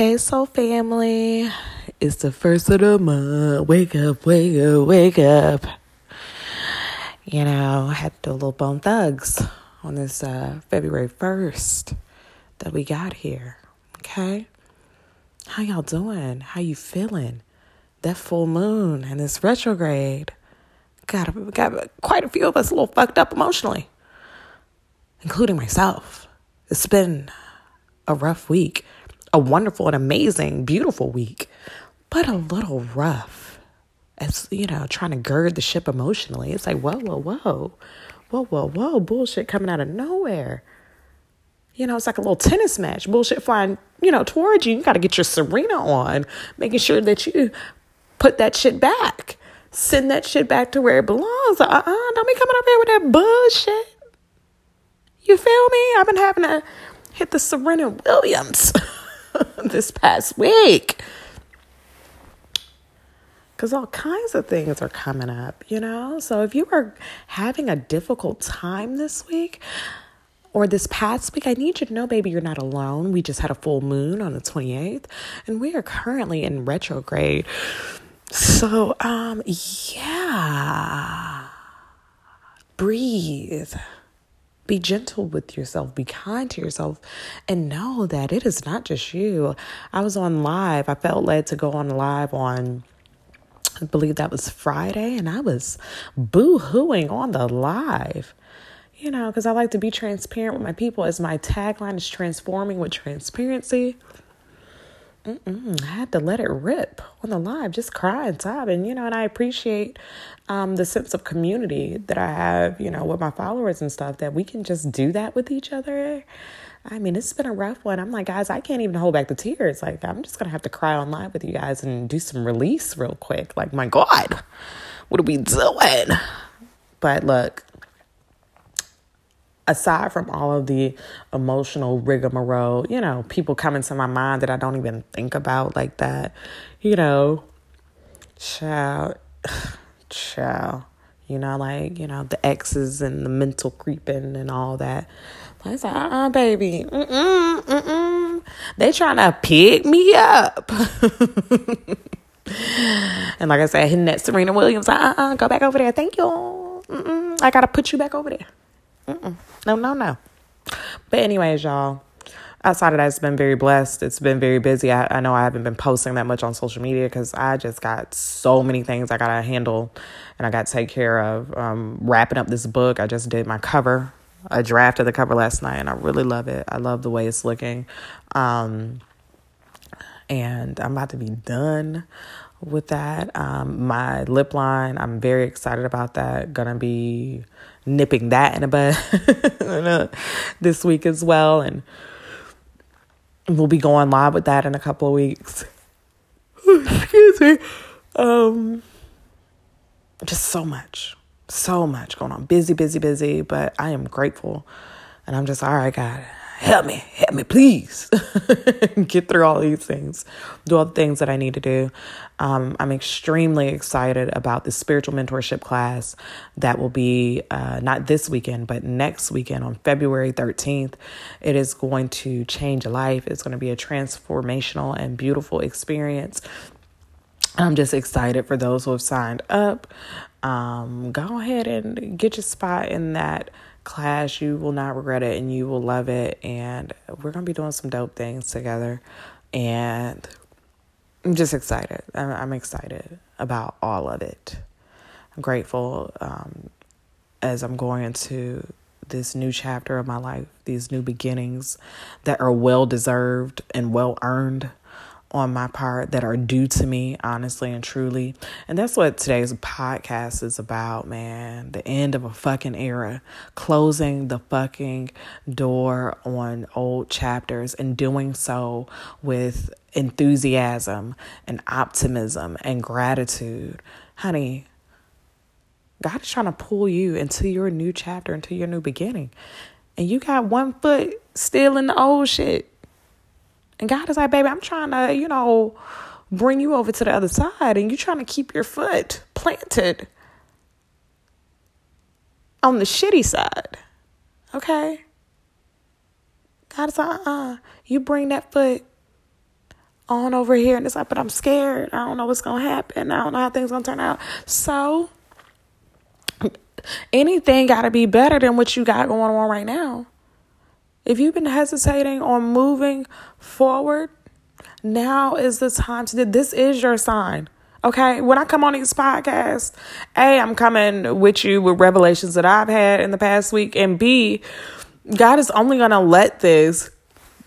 Hey, soul family. It's the first of the month. Wake up, wake up, wake up. You know, I had to do a little bone thugs on this uh, February 1st that we got here. Okay? How y'all doing? How you feeling? That full moon and this retrograde got, got quite a few of us a little fucked up emotionally, including myself. It's been a rough week a wonderful and amazing, beautiful week, but a little rough. As you know, trying to gird the ship emotionally. It's like, whoa, whoa, whoa, whoa, whoa, whoa, bullshit coming out of nowhere. You know, it's like a little tennis match. Bullshit flying, you know, towards you. You got to get your Serena on, making sure that you put that shit back. Send that shit back to where it belongs. Uh uh-uh, uh, don't be coming up here with that bullshit. You feel me? I've been having to hit the Serena Williams. this past week. Because all kinds of things are coming up, you know? So if you are having a difficult time this week or this past week, I need you to know, baby, you're not alone. We just had a full moon on the 28th, and we are currently in retrograde. So, um, yeah. Breathe. Be gentle with yourself, be kind to yourself, and know that it is not just you. I was on live, I felt led to go on live on. I believe that was Friday, and I was boo hooing on the live you know, because I like to be transparent with my people, as my tagline is transforming with transparency. Mm-mm, I had to let it rip on the live, just cry and sob. And, you know, and I appreciate um, the sense of community that I have, you know, with my followers and stuff, that we can just do that with each other. I mean, it's been a rough one. I'm like, guys, I can't even hold back the tears. Like, I'm just going to have to cry on live with you guys and do some release real quick. Like, my God, what are we doing? But look, aside from all of the emotional rigmarole, you know, people come into my mind that I don't even think about like that, you know, child, child, you know, like, you know, the exes and the mental creeping and all that. I said, uh uh-uh, baby. Mm-mm, mm-mm. They trying to pick me up. and like I said, hitting that Serena Williams, uh uh go back over there. Thank you. Mm-mm. I got to put you back over there. Mm-mm. No, no, no. But, anyways, y'all, outside of that, it's been very blessed. It's been very busy. I, I know I haven't been posting that much on social media because I just got so many things I got to handle and I got to take care of. Um, wrapping up this book, I just did my cover. a draft of the cover last night and I really love it. I love the way it's looking. Um, and I'm about to be done with that. Um, my lip line, I'm very excited about that. Gonna be nipping that in a bud this week as well. And we'll be going live with that in a couple of weeks. Excuse me. Um, just so much, so much going on. Busy, busy, busy, but I am grateful. And I'm just, all right, God, help me, help me, please. Get through all these things, do all the things that I need to do. Um, I'm extremely excited about the spiritual mentorship class that will be uh, not this weekend, but next weekend on February 13th. It is going to change a life, it's going to be a transformational and beautiful experience. I'm just excited for those who have signed up. Um, go ahead and get your spot in that class. You will not regret it and you will love it. And we're going to be doing some dope things together. And I'm just excited. I'm, excited about all of it. I'm grateful um, as I'm going into this new chapter of my life, these new beginnings that are well deserved and well earned on my part that are due to me, honestly and truly. And that's what today's podcast is about, man. The end of a fucking era, closing the fucking door on old chapters and doing so with enthusiasm and optimism and gratitude. Honey, God is trying to pull you into your new chapter, into your new beginning. And you got one foot still in the old shit. And God is like, baby, I'm trying to, you know, bring you over to the other side and you're trying to keep your foot planted on the shitty side. Okay? God is like, uh uh You bring that foot on over here and it's like, but I'm scared. I don't know what's gonna happen. I don't know how things gonna turn out. So anything gotta be better than what you got going on right now. If you've been hesitating on moving forward, now is the time to do this is your sign. Okay, when I come on these podcasts, A, I'm coming with you with revelations that I've had in the past week, and B, God is only gonna let this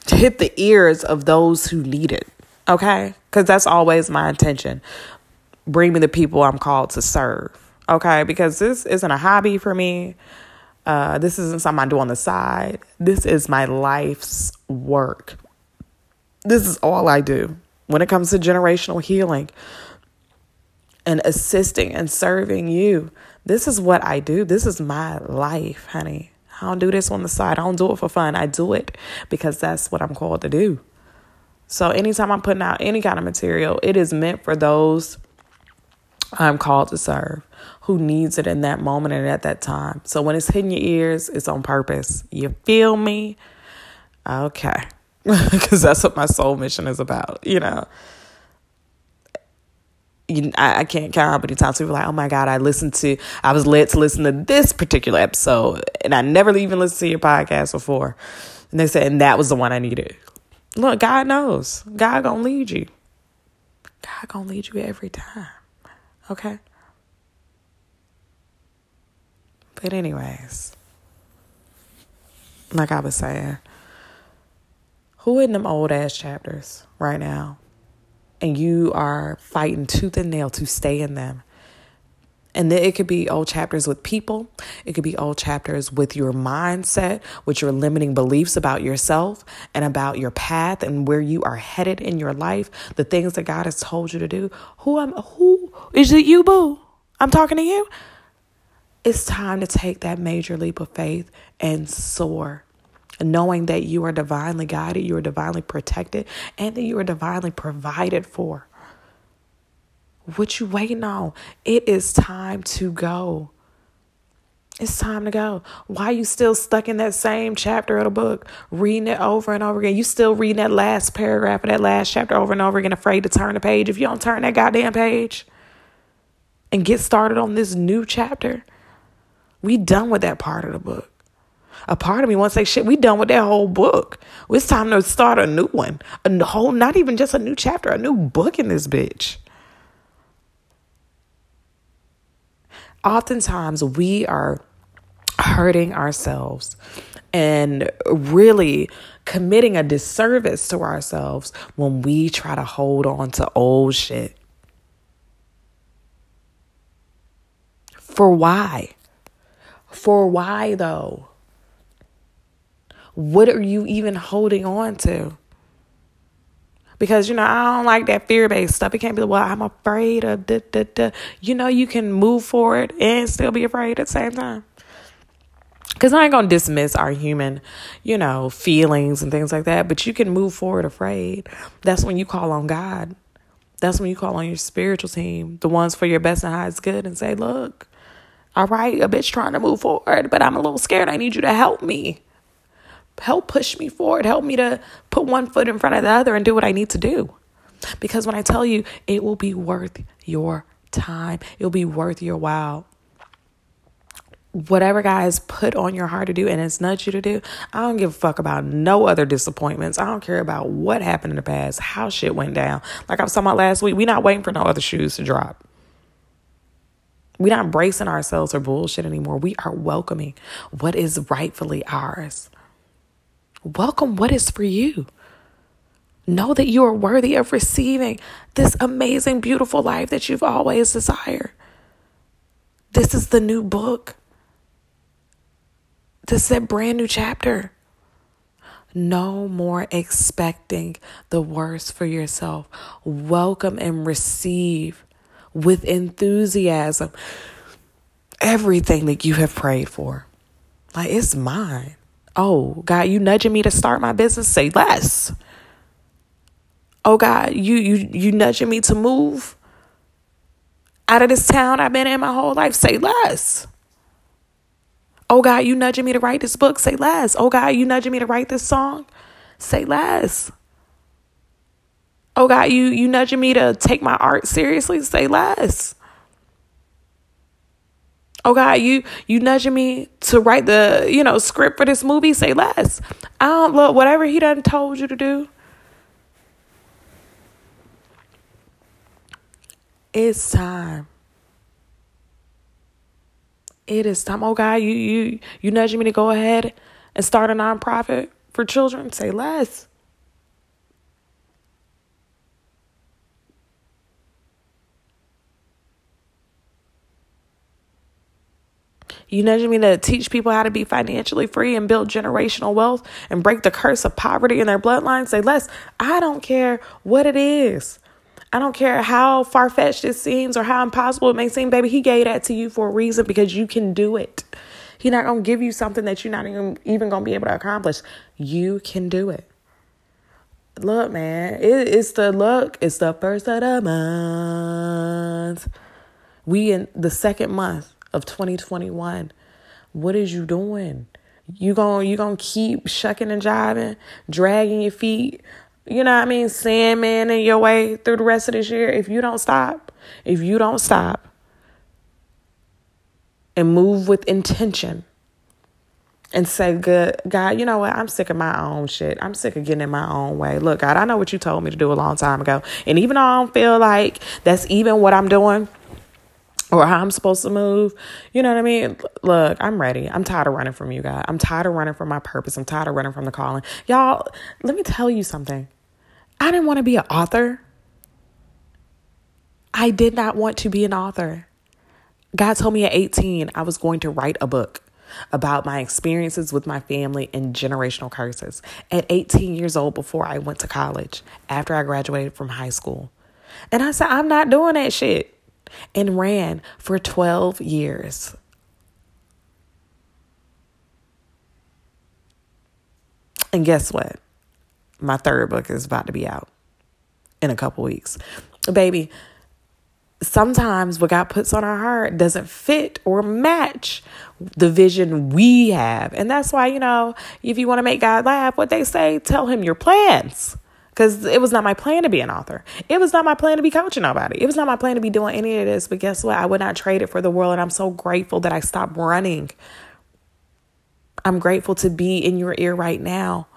hit the ears of those who need it. Okay? Because that's always my intention. Bring me the people I'm called to serve. Okay? Because this isn't a hobby for me. Uh, this isn't something I do on the side. This is my life's work. This is all I do when it comes to generational healing and assisting and serving you. This is what I do. This is my life, honey. I don't do this on the side. I don't do it for fun. I do it because that's what I'm called to do. So anytime I'm putting out any kind of material, it is meant for those I'm called to serve who needs it in that moment and at that time. So when it's hitting your ears, it's on purpose. You feel me? Okay. Because that's what my soul mission is about, you know. You, I, I can't count how many times people like, oh my God, I listened to, I was led to listen to this particular episode, and I never even listened to your podcast before. And they said, and that was the one I needed. Look, God knows. God gonna lead you. God gonna lead you every time. Okay? But anyways, like I was saying, who in them old ass chapters right now? And you are fighting tooth and nail to stay in them and then it could be old chapters with people. It could be old chapters with your mindset, with your limiting beliefs about yourself and about your path and where you are headed in your life, the things that God has told you to do. Who am who is it you, boo? I'm talking to you. It's time to take that major leap of faith and soar. Knowing that you are divinely guided, you are divinely protected, and that you are divinely provided for. What you waiting on? It is time to go. It's time to go. Why are you still stuck in that same chapter of the book, reading it over and over again? You still reading that last paragraph of that last chapter over and over again, afraid to turn the page. If you don't turn that goddamn page and get started on this new chapter, we done with that part of the book. A part of me wants to say, shit, we done with that whole book. It's time to start a new one. A whole, not even just a new chapter, a new book in this bitch. oftentimes we are hurting ourselves and really committing a disservice to ourselves when we try to hold on to old shit. For why? For why though? What are you even holding on to? because you know I don't like that fear based stuff. It can't be well. I'm afraid of da, da, da. You know, you can move forward and still be afraid at the same time. Because I ain't gonna dismiss our human, you know, feelings and things like that. But you can move forward afraid. That's when you call on God. That's when you call on your spiritual team, the ones for your best and highest good, and say, "Look, all right, a bitch trying to move forward, but I'm a little scared. I need you to help me." help push me forward, help me to put one foot in front of the other and do what I need to do. Because when I tell you, it will be worth your time, it'll be worth your while. Whatever has put on your heart to do and it's nudged you to do, I don't give a fuck about no other disappointments. I don't care about what happened in the past, how shit went down. Like I was talking about last week, we're not waiting for no other shoes to drop. We're not bracing ourselves for bullshit anymore. We are welcoming what is rightfully ours. Welcome what is for you. Know that you are worthy of receiving this amazing, beautiful life that you've always desired. This is the new book. This is a brand new chapter. No more expecting the worst for yourself. Welcome and receive with enthusiasm everything that you have prayed for. Like, it's mine. Oh, God, you nudging me to start my business? Say less. Oh God, you you you nudging me to move out of this town I've been in my whole life? Say less. Oh God, you nudging me to write this book? Say less. Oh God, you nudging me to write this song? Say less. Oh God, you you nudging me to take my art seriously? Say less. Oh God, you you nudging me to write the you know script for this movie? Say less. I don't love whatever he done told you to do. It's time. It is time. Oh God, you you you nudging me to go ahead and start a nonprofit for children? Say less. You know, nudging me to teach people how to be financially free and build generational wealth and break the curse of poverty in their bloodline? Say less. I don't care what it is. I don't care how far fetched it seems or how impossible it may seem, baby. He gave that to you for a reason because you can do it. He's not gonna give you something that you're not even even gonna be able to accomplish. You can do it. Look, man, it, it's the look. It's the first of the month. We in the second month of 2021. What is you doing? You going you gonna keep shucking and jiving, dragging your feet, you know what I mean, sandmaning your way through the rest of this year. If you don't stop, if you don't stop and move with intention and say, Good God, you know what? I'm sick of my own shit. I'm sick of getting in my own way. Look, God, I know what you told me to do a long time ago. And even though I don't feel like that's even what I'm doing, or how I'm supposed to move. You know what I mean? Look, I'm ready. I'm tired of running from you, God. I'm tired of running from my purpose. I'm tired of running from the calling. Y'all, let me tell you something. I didn't want to be an author. I did not want to be an author. God told me at 18 I was going to write a book about my experiences with my family and generational curses. At 18 years old, before I went to college, after I graduated from high school. And I said, I'm not doing that shit and ran for 12 years. And guess what? My third book is about to be out in a couple weeks. Baby, sometimes what God puts on our heart doesn't fit or match the vision we have. And that's why, you know, if you want to make God laugh, what they say, tell him your plans because it was not my plan to be an author. It was not my plan to be coaching nobody. It was not my plan to be doing any of this. But guess what? I would not trade it for the world. And I'm so grateful that I stopped running. I'm grateful to be in your ear right now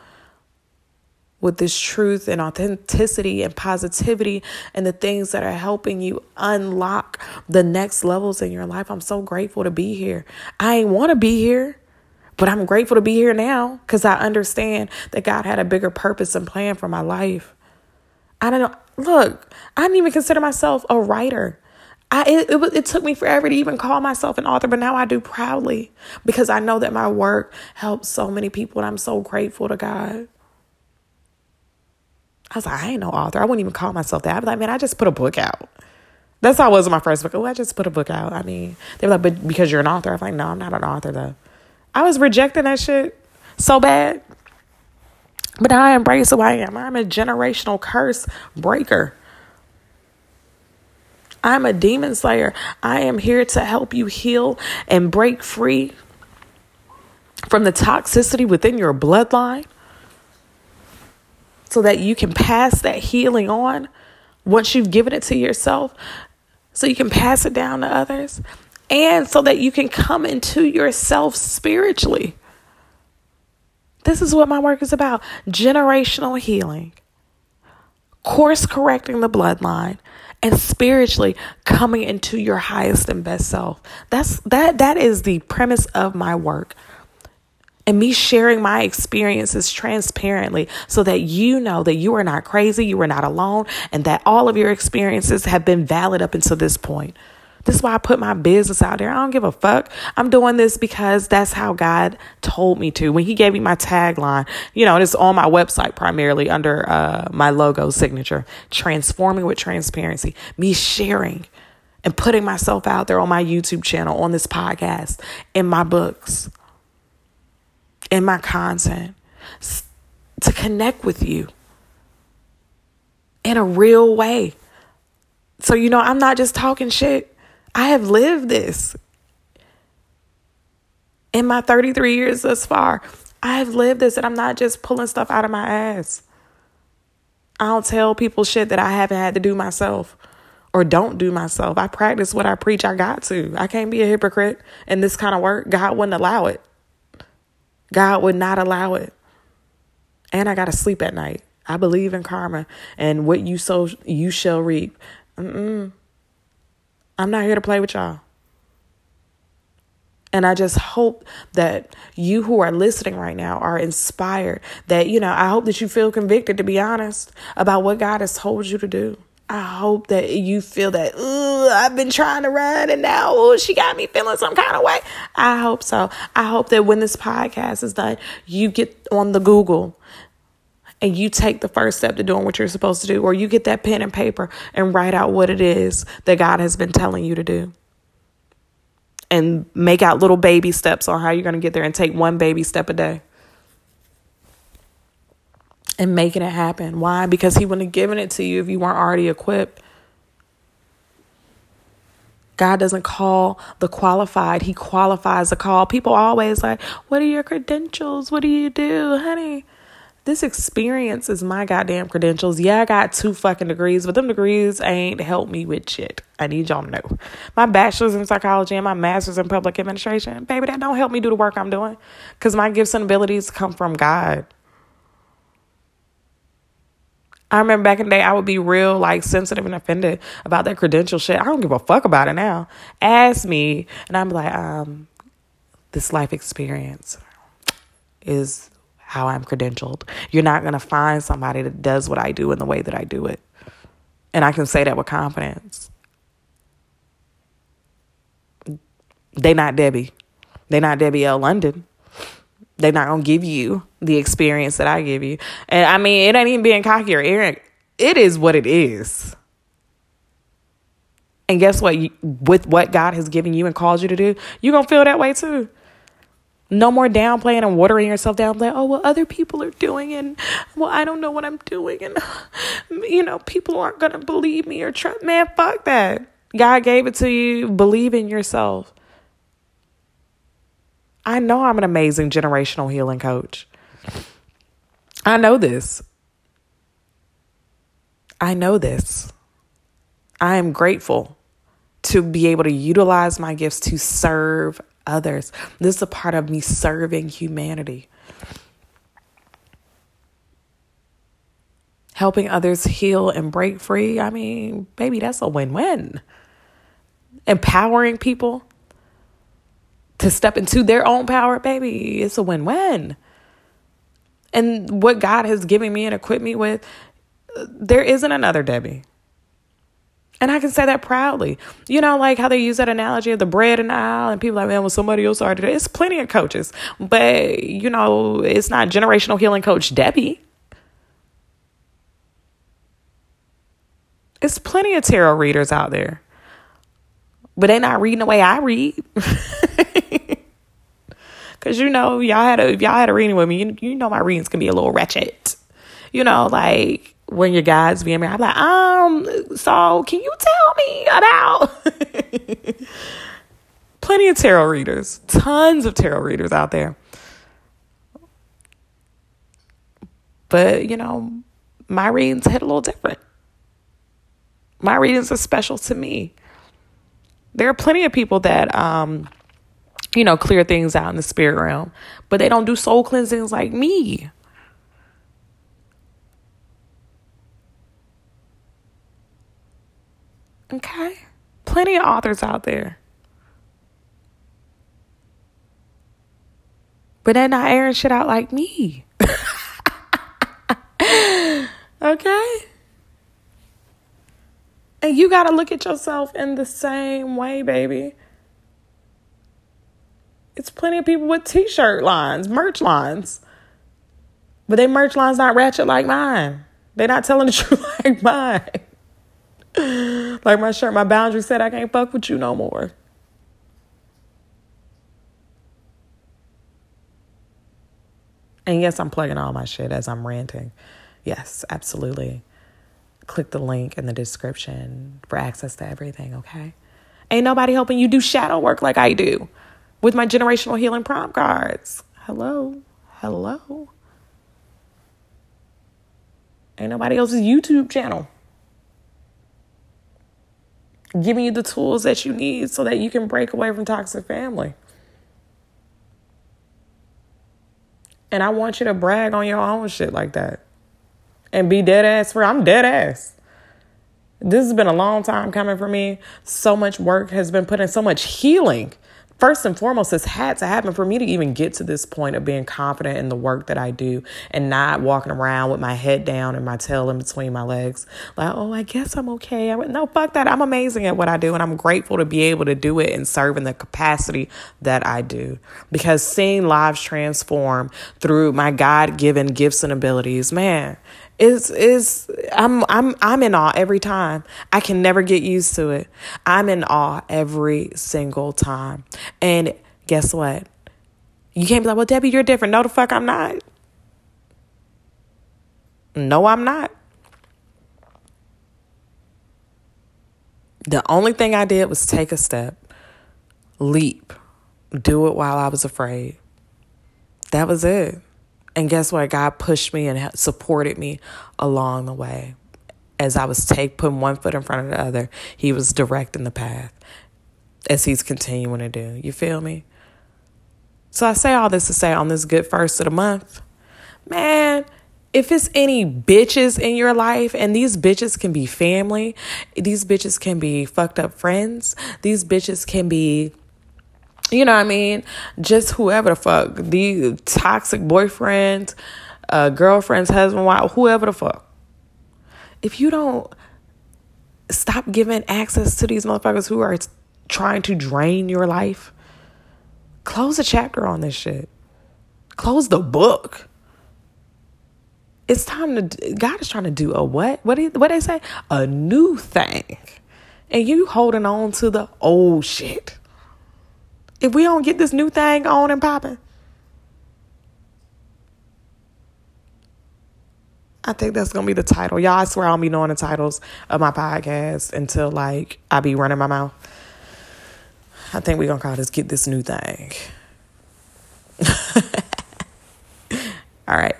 with this truth and authenticity and positivity and the things that are helping you unlock the next levels in your life. I'm so grateful to be here. I ain't want to be here. But I'm grateful to be here now because I understand that God had a bigger purpose and plan for my life. I don't know. Look, I didn't even consider myself a writer. I it, it, it took me forever to even call myself an author, but now I do proudly because I know that my work helps so many people, and I'm so grateful to God. I was like, I ain't no author. I wouldn't even call myself that. I'd be like, man, I just put a book out. That's how I was in my first book. Oh, I just put a book out. I mean, they were like, but because you're an author. I'm like, no, I'm not an author though. I was rejecting that shit so bad. But I embrace who I am. I'm a generational curse breaker. I'm a demon slayer. I am here to help you heal and break free from the toxicity within your bloodline so that you can pass that healing on once you've given it to yourself, so you can pass it down to others and so that you can come into yourself spiritually. This is what my work is about generational healing, course correcting the bloodline, and spiritually coming into your highest and best self. That's that that is the premise of my work. And me sharing my experiences transparently so that you know that you are not crazy, you are not alone, and that all of your experiences have been valid up until this point. This is why I put my business out there. I don't give a fuck. I'm doing this because that's how God told me to. When He gave me my tagline, you know, it's on my website primarily under uh, my logo signature transforming with transparency, me sharing and putting myself out there on my YouTube channel, on this podcast, in my books, in my content to connect with you in a real way. So, you know, I'm not just talking shit. I have lived this. In my 33 years thus far, I have lived this and I'm not just pulling stuff out of my ass. I don't tell people shit that I haven't had to do myself or don't do myself. I practice what I preach. I got to. I can't be a hypocrite in this kind of work. God wouldn't allow it. God would not allow it. And I got to sleep at night. I believe in karma and what you sow, you shall reap. Mm-mm. I'm not here to play with y'all. And I just hope that you who are listening right now are inspired. That, you know, I hope that you feel convicted, to be honest, about what God has told you to do. I hope that you feel that, oh, I've been trying to run and now ooh, she got me feeling some kind of way. I hope so. I hope that when this podcast is done, you get on the Google and you take the first step to doing what you're supposed to do, or you get that pen and paper and write out what it is that God has been telling you to do. And make out little baby steps on how you're going to get there and take one baby step a day and making it happen. Why? Because he wouldn't have given it to you if you weren't already equipped. God doesn't call the qualified, He qualifies the call. People always like, What are your credentials? What do you do? Honey, this experience is my goddamn credentials. Yeah, I got two fucking degrees, but them degrees ain't helped me with shit. I need y'all to know. My bachelor's in psychology and my master's in public administration, baby, that don't help me do the work I'm doing. Because my gifts and abilities come from God. I remember back in the day, I would be real like sensitive and offended about that credential shit. I don't give a fuck about it now. Ask me, and I'm like, um, this life experience is how I'm credentialed. You're not gonna find somebody that does what I do in the way that I do it, and I can say that with confidence. They not Debbie. They not Debbie L. London they're not gonna give you the experience that I give you. And I mean, it ain't even being cocky or arrogant. It is what it is. And guess what? You, with what God has given you and called you to do, you're gonna feel that way too. No more downplaying and watering yourself down. Like, oh well, other people are doing, and well, I don't know what I'm doing, and you know, people aren't gonna believe me or trust. Man, fuck that. God gave it to you. Believe in yourself. I know I'm an amazing generational healing coach. I know this. I know this. I am grateful to be able to utilize my gifts to serve others. This is a part of me serving humanity. Helping others heal and break free. I mean, baby, that's a win win. Empowering people to step into their own power, baby, it's a win win. And what God has given me and equipped me with, uh, there isn't another Debbie. And I can say that proudly. You know, like how they use that analogy of the bread and the aisle, and people like, man, well, somebody else started it. It's plenty of coaches, but you know, it's not generational healing coach Debbie. It's plenty of tarot readers out there, but they're not reading the way I read. Cause you know, y'all had a if y'all had a reading with me, you, you know my readings can be a little wretched. You know, like when your guys being me, I'm like, um, so can you tell me about plenty of tarot readers, tons of tarot readers out there. But you know, my readings hit a little different. My readings are special to me. There are plenty of people that um you know, clear things out in the spirit realm, but they don't do soul cleansings like me. Okay? Plenty of authors out there. But they're not airing shit out like me. okay? And you got to look at yourself in the same way, baby. It's plenty of people with t-shirt lines, merch lines. But they merch lines not ratchet like mine. They're not telling the truth like mine. like my shirt, my boundary said I can't fuck with you no more. And yes, I'm plugging all my shit as I'm ranting. Yes, absolutely. Click the link in the description for access to everything, okay? Ain't nobody helping you do shadow work like I do with my generational healing prompt cards. Hello. Hello. Ain't nobody else's YouTube channel. Giving you the tools that you need so that you can break away from toxic family. And I want you to brag on your own shit like that. And be dead ass for I'm dead ass. This has been a long time coming for me. So much work has been put in, so much healing first and foremost, this had to happen for me to even get to this point of being confident in the work that I do and not walking around with my head down and my tail in between my legs. Like, oh, I guess I'm okay. I went, no, fuck that. I'm amazing at what I do and I'm grateful to be able to do it and serve in the capacity that I do. Because seeing lives transform through my God given gifts and abilities, man, is is I'm I'm I'm in awe every time. I can never get used to it. I'm in awe every single time. And guess what? You can't be like, "Well, Debbie, you're different." No, the fuck, I'm not. No, I'm not. The only thing I did was take a step, leap, do it while I was afraid. That was it. And guess what? God pushed me and supported me along the way. As I was take putting one foot in front of the other, He was directing the path as He's continuing to do. You feel me? So I say all this to say on this good first of the month, man, if it's any bitches in your life, and these bitches can be family, these bitches can be fucked up friends, these bitches can be you know what I mean? Just whoever the fuck, the toxic boyfriend, uh, girlfriends, husband, wife, whoever the fuck. If you don't stop giving access to these motherfuckers who are trying to drain your life, close a chapter on this shit. Close the book. It's time to. God is trying to do a what? What did what they say? A new thing, and you holding on to the old shit if we don't get this new thing on and popping. I think that's gonna be the title. Y'all, I swear I'll be knowing the titles of my podcast until like I be running my mouth. I think we're gonna call this Get This New Thing. All right.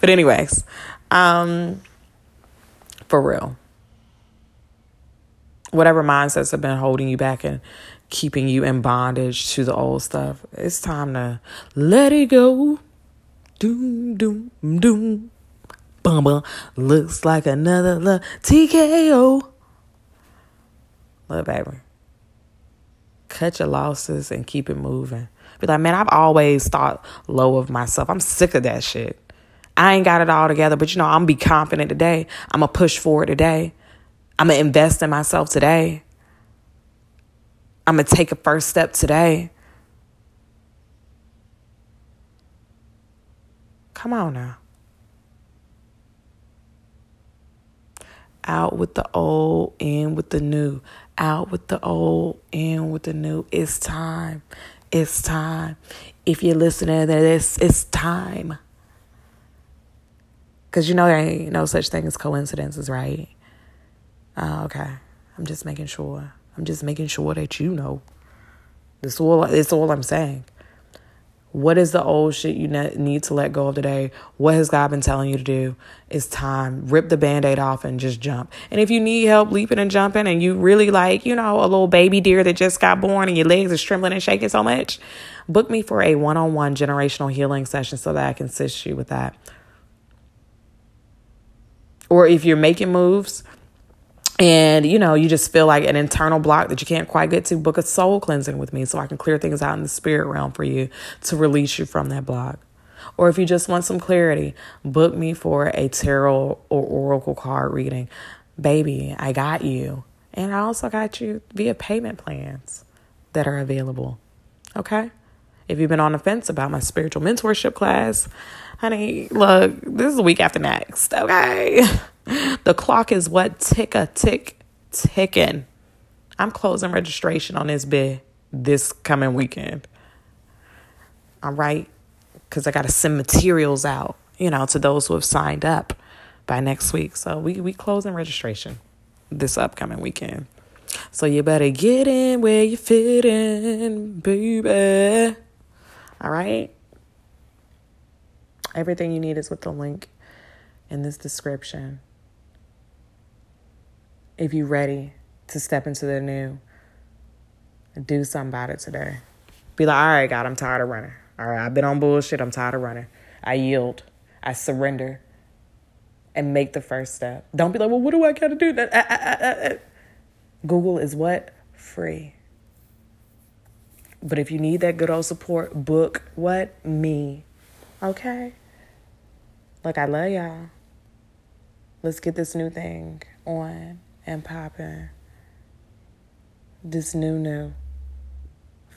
But anyways, um for real. Whatever mindsets have been holding you back and keeping you in bondage to the old stuff. It's time to let it go. Doom, doom, doom. Bum, bum. Looks like another love. TKO. Look, baby. Cut your losses and keep it moving. Be like, man, I've always thought low of myself. I'm sick of that shit. I ain't got it all together, but you know, I'm be confident today. I'm gonna push forward today. I'm gonna invest in myself today. I'm going to take a first step today. Come on now. Out with the old, in with the new. Out with the old, in with the new. It's time. It's time. If you're listening to this, it's time. Because you know there ain't no such thing as coincidences, right? Uh, okay. I'm just making sure. I'm just making sure that you know. That's all. That's all I'm saying. What is the old shit you need to let go of today? What has God been telling you to do? It's time. Rip the band aid off and just jump. And if you need help leaping and jumping and you really like, you know, a little baby deer that just got born and your legs are trembling and shaking so much, book me for a one on one generational healing session so that I can assist you with that. Or if you're making moves, and you know you just feel like an internal block that you can't quite get to book a soul cleansing with me so i can clear things out in the spirit realm for you to release you from that block. Or if you just want some clarity book me for a tarot or oracle card reading. Baby i got you. And i also got you via payment plans that are available. Okay? If you've been on the fence about my spiritual mentorship class honey look this is a week after next okay The clock is what tick a tick ticking. I'm closing registration on this bid this coming weekend. All right, because I got to send materials out, you know, to those who have signed up by next week. So we we closing registration this upcoming weekend. So you better get in where you fit in, baby. All right. Everything you need is with the link in this description if you're ready to step into the new. Do something about it today. Be like, all right, God, I'm tired of running. All right, I've been on bullshit. I'm tired of running. I yield. I surrender. And make the first step. Don't be like, well, what do I got to do? Uh, uh, uh, Google is what? Free. But if you need that good old support, book what? Me. Okay? Like, I love y'all. Let's get this new thing on and popping. This new, new.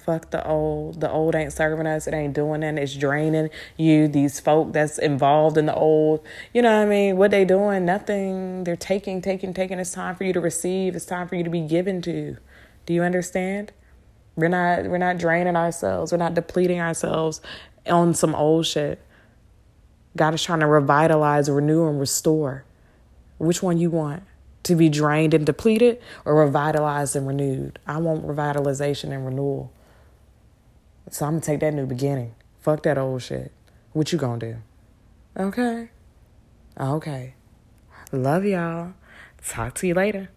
Fuck the old. The old ain't serving us. It ain't doing it. It's draining you. These folk that's involved in the old, you know what I mean? What they doing? Nothing. They're taking, taking, taking. It's time for you to receive. It's time for you to be given to. Do you understand? We're not we're not draining ourselves. We're not depleting ourselves on some old shit. God is trying to revitalize, renew, and restore. Which one you want? To be drained and depleted or revitalized and renewed? I want revitalization and renewal. So I'm gonna take that new beginning. Fuck that old shit. What you gonna do? Okay. Okay. Love y'all. Talk to you later.